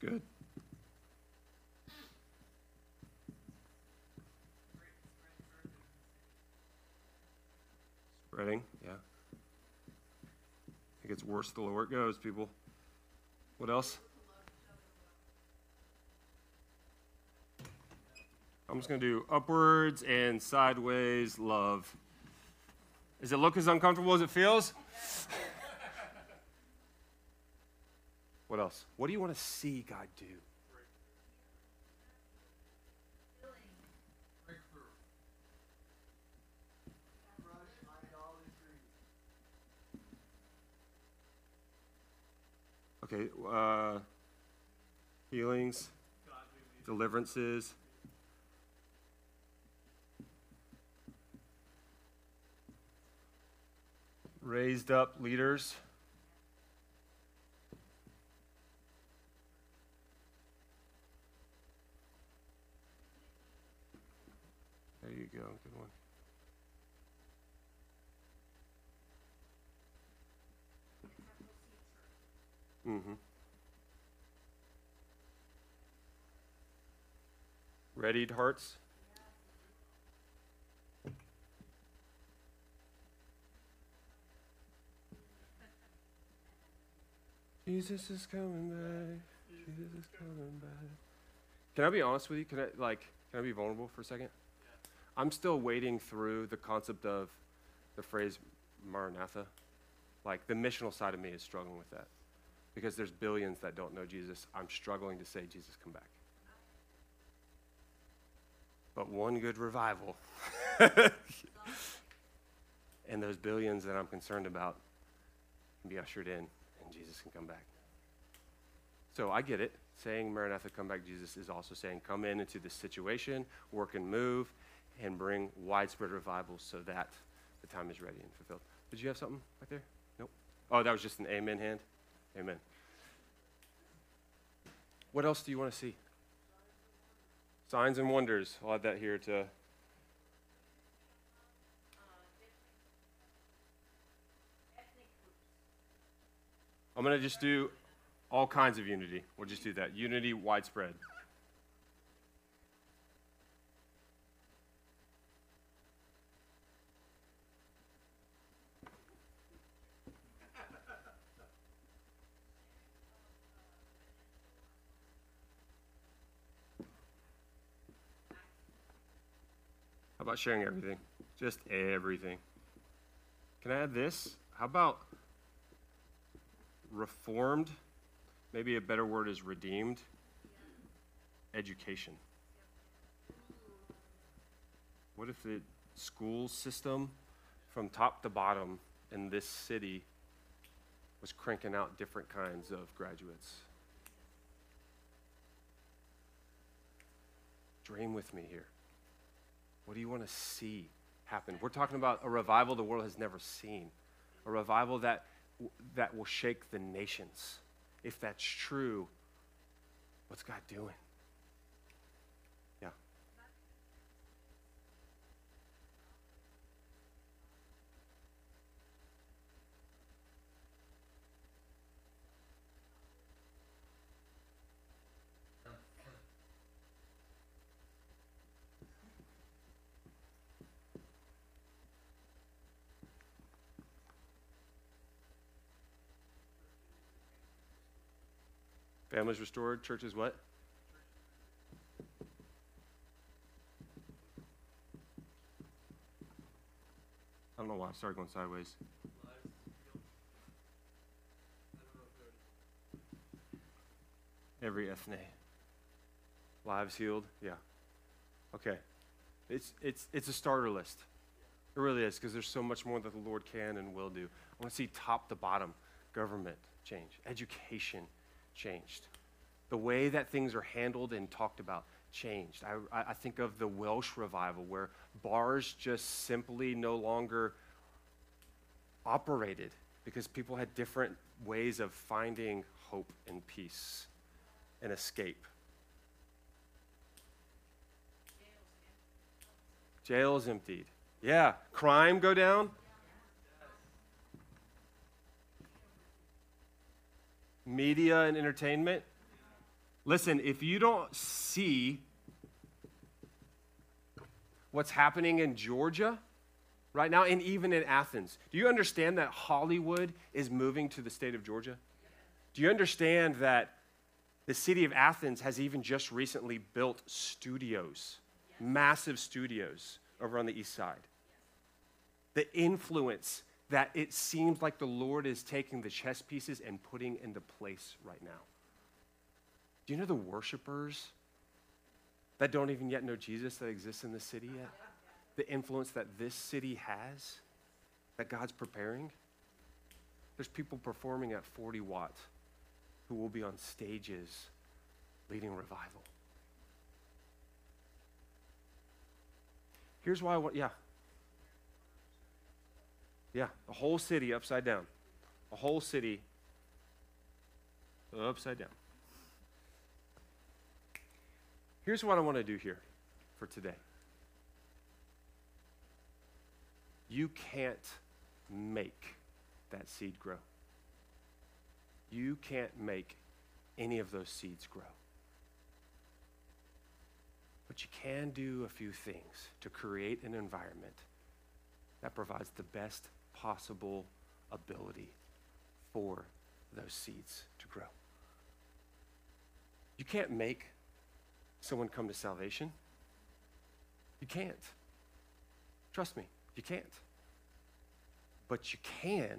Speaker 2: That's good. Spreading, yeah. It gets worse the lower it goes, people. What else? I'm just going to do upwards and sideways love. Does it look as uncomfortable as it feels? What else? What do you want to see God do? Okay, uh, healings, deliverances. Raised up leaders. There you go. Good one. Mm-hmm. Readied hearts? Jesus is coming back. Jesus is coming back. Can I be honest with you? Can I like can I be vulnerable for a second? I'm still wading through the concept of the phrase Maranatha. Like the missional side of me is struggling with that. because there's billions that don't know Jesus. I'm struggling to say, Jesus, come back. But one good revival, (laughs) and those billions that I'm concerned about can be ushered in, and Jesus can come back. So I get it. Saying Maranatha, come back, Jesus, is also saying come in into this situation, work and move, and bring widespread revival so that the time is ready and fulfilled. Did you have something right there? Nope. Oh, that was just an amen hand? Amen. What else do you want to see? Signs and wonders. I'll add that here to. I'm going to just do all kinds of unity. We'll just do that. Unity widespread. About sharing everything? Just everything. Can I add this? How about reformed? Maybe a better word is redeemed. Education. What if the school system from top to bottom in this city was cranking out different kinds of graduates? Dream with me here. What do you want to see happen? We're talking about a revival the world has never seen, a revival that, that will shake the nations. If that's true, what's God doing? Families restored, churches what? I don't know why I started going sideways. Every ethne. Lives healed, yeah. Okay. It's, it's, it's a starter list. It really is, because there's so much more that the Lord can and will do. I want to see top to bottom government change, education changed. The way that things are handled and talked about changed. I, I think of the Welsh revival where bars just simply no longer operated because people had different ways of finding hope and peace and escape. Jails emptied. Yeah. Crime go down. Media and entertainment. Listen, if you don't see what's happening in Georgia right now, and even in Athens, do you understand that Hollywood is moving to the state of Georgia? Do you understand that the city of Athens has even just recently built studios, massive studios over on the east side? The influence that it seems like the Lord is taking the chess pieces and putting into place right now. Do you know the worshipers that don't even yet know Jesus that exists in the city yet? The influence that this city has, that God's preparing? There's people performing at 40 Watt who will be on stages leading revival. Here's why I want, yeah. Yeah, a whole city upside down. A whole city upside down. Here's what I want to do here for today. You can't make that seed grow. You can't make any of those seeds grow. But you can do a few things to create an environment that provides the best possible ability for those seeds to grow. You can't make someone come to salvation. You can't. Trust me, you can't. But you can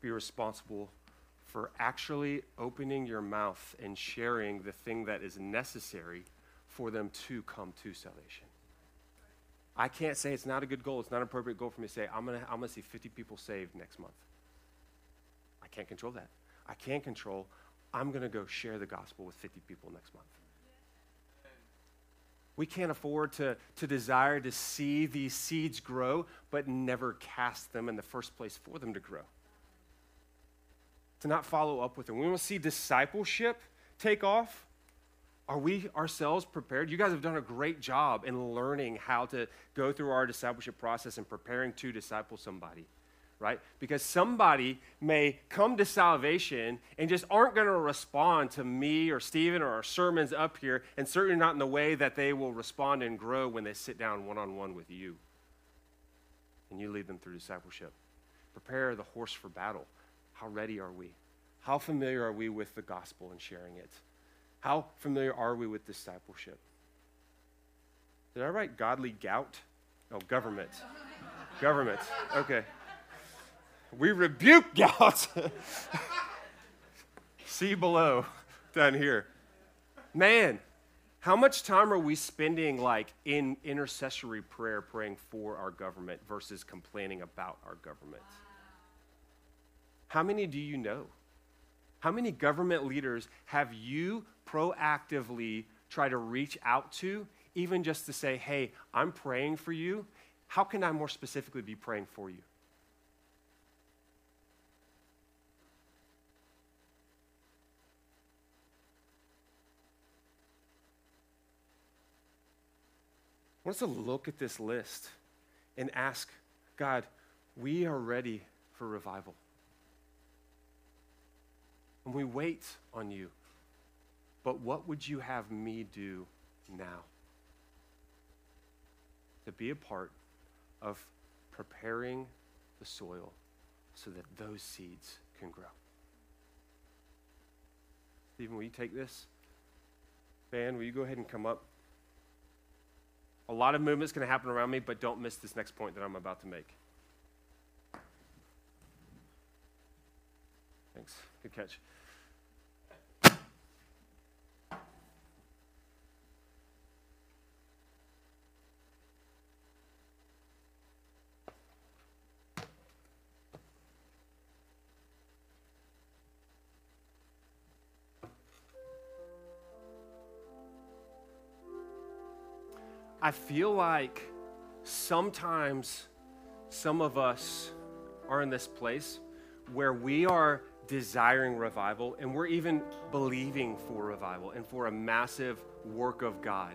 Speaker 2: be responsible for actually opening your mouth and sharing the thing that is necessary for them to come to salvation. I can't say it's not a good goal. It's not an appropriate goal for me to say, I'm going to I'm going to see 50 people saved next month. I can't control that. I can control, I'm going to go share the gospel with 50 people next month. We can't afford to, to desire to see these seeds grow, but never cast them in the first place for them to grow. To not follow up with them. We want to see discipleship take off. Are we ourselves prepared? You guys have done a great job in learning how to go through our discipleship process and preparing to disciple somebody right? Because somebody may come to salvation and just aren't going to respond to me or Stephen or our sermons up here, and certainly not in the way that they will respond and grow when they sit down one on one with you. And you lead them through discipleship. Prepare the horse for battle. How ready are we? How familiar are we with the gospel and sharing it? How familiar are we with discipleship? Did I write godly gout? Oh, government. government. Okay. We rebuke gout. (laughs) See below, down here. Man, how much time are we spending like in intercessory prayer praying for our government versus complaining about our government? How many do you know? How many government leaders have you proactively try to reach out to, even just to say, hey, I'm praying for you? How can I more specifically be praying for you? want us to look at this list and ask God, we are ready for revival. And we wait on you. But what would you have me do now? To be a part of preparing the soil so that those seeds can grow. Stephen, will you take this? Van, will you go ahead and come up? A lot of movement's going to happen around me, but don't miss this next point that I'm about to make. Thanks. Good catch. I feel like sometimes some of us are in this place where we are desiring revival and we're even believing for revival and for a massive work of God.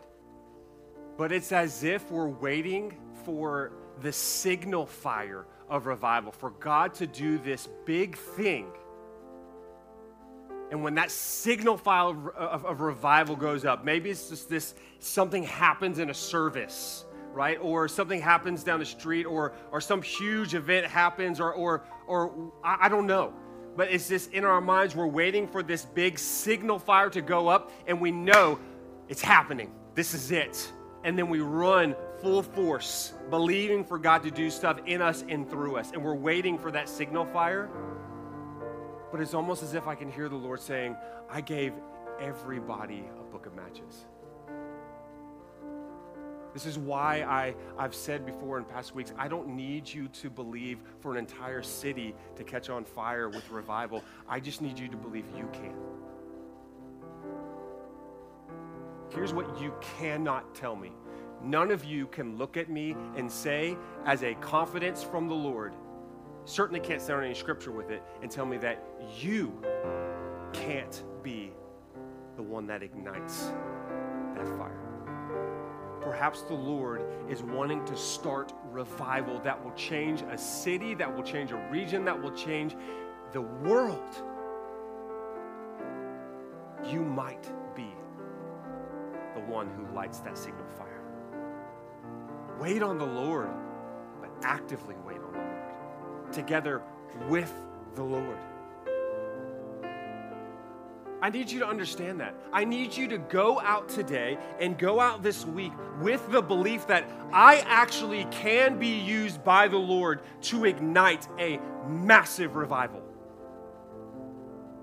Speaker 2: But it's as if we're waiting for the signal fire of revival, for God to do this big thing and when that signal file of, of, revival goes up, maybe it's just this something happens in a service, right? Or something happens down the street, or, or some huge event happens, or, or, or I, I don't know. But it's just in our minds, we're waiting for this big signal fire to go up, and we know it's happening. This is it. And then we run full force, believing for God to do stuff in us and through us. And we're waiting for that signal fire but it's almost as if I can hear the Lord saying, I gave everybody a book of matches. This is why I, I've said before in past weeks, I don't need you to believe for an entire city to catch on fire with revival. I just need you to believe you can. Here's what you cannot tell me. None of you can look at me and say, as a confidence from the Lord, certainly can't stand on any scripture with it and tell me that you can't be the one that ignites that fire. Perhaps the Lord is wanting to start revival that will change a city, that will change a region, that will change the world. You might be the one who lights that signal fire. Wait on the Lord, but actively wait together with the Lord. I need you to understand that. I need you to go out today and go out this week with the belief that I actually can be used by the Lord to ignite a massive revival.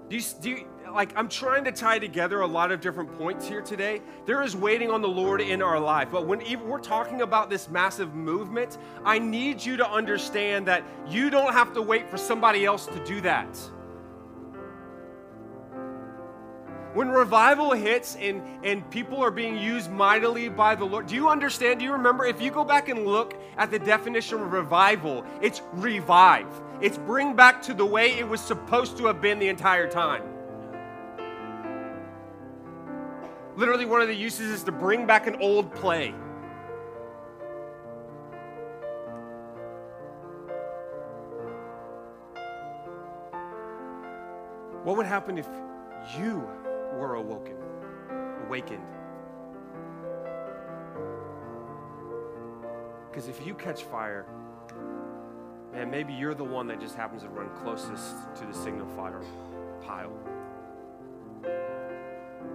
Speaker 2: Do you, do you, like, I'm trying to tie together a lot of different points here today. There is waiting on the Lord in our life. But when we're talking about this massive movement, I need you to understand that you don't have to wait for somebody else to do that. When revival hits and, and people are being used mightily by the Lord, do you understand? Do you remember? If you go back and look at the definition of revival, it's revive, it's bring back to the way it was supposed to have been the entire time. Literally, one of the uses is to bring back an old play. What would happen if you were awoken, awakened? Because if you catch fire, man, maybe you're the one that just happens to run closest to the signal fire pile.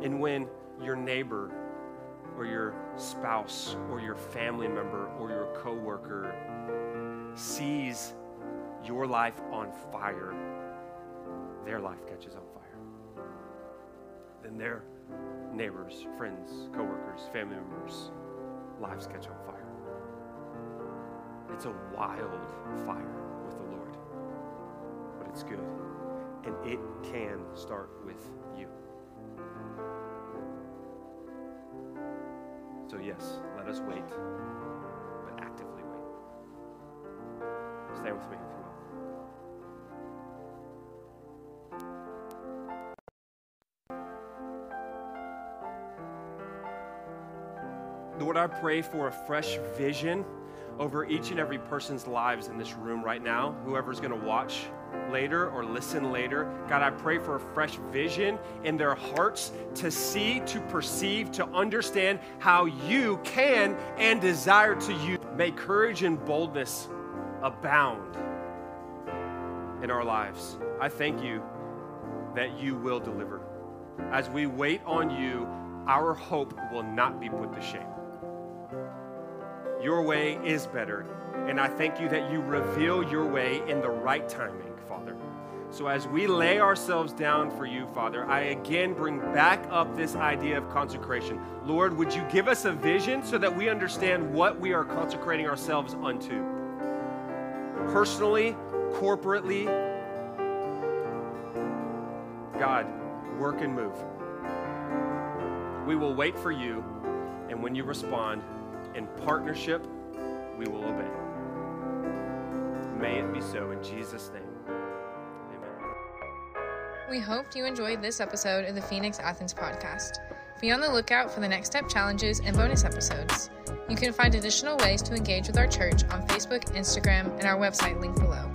Speaker 2: And when your neighbor or your spouse or your family member or your coworker sees your life on fire, their life catches on fire. Then their neighbors, friends, coworkers, family members' lives catch on fire. It's a wild fire with the Lord, but it's good. And it can start with So, yes, let us wait, but actively wait. Stand with me if you will. Lord, I pray for a fresh vision over each and every person's lives in this room right now, whoever's going to watch later or listen later. God, I pray for a fresh vision in their hearts to see, to perceive, to understand how you can and desire to use. May courage and boldness abound in our lives. I thank you that you will deliver. As we wait on you, our hope will not be put to shame. Your way is better, and I thank you that you reveal your way in the right timing. So as we lay ourselves down for you, Father, I again bring back up this idea of consecration. Lord, would you give us a vision so that we understand what we are consecrating ourselves unto? Personally, corporately, God, work and move. We will wait for you, and when you respond, in partnership, we will obey. May it be so in Jesus' name.
Speaker 1: We hoped you enjoyed this episode of the Phoenix Athens podcast. Be on the lookout for the next step challenges and bonus episodes. You can find additional ways to engage with our church on Facebook, Instagram, and our website linked below.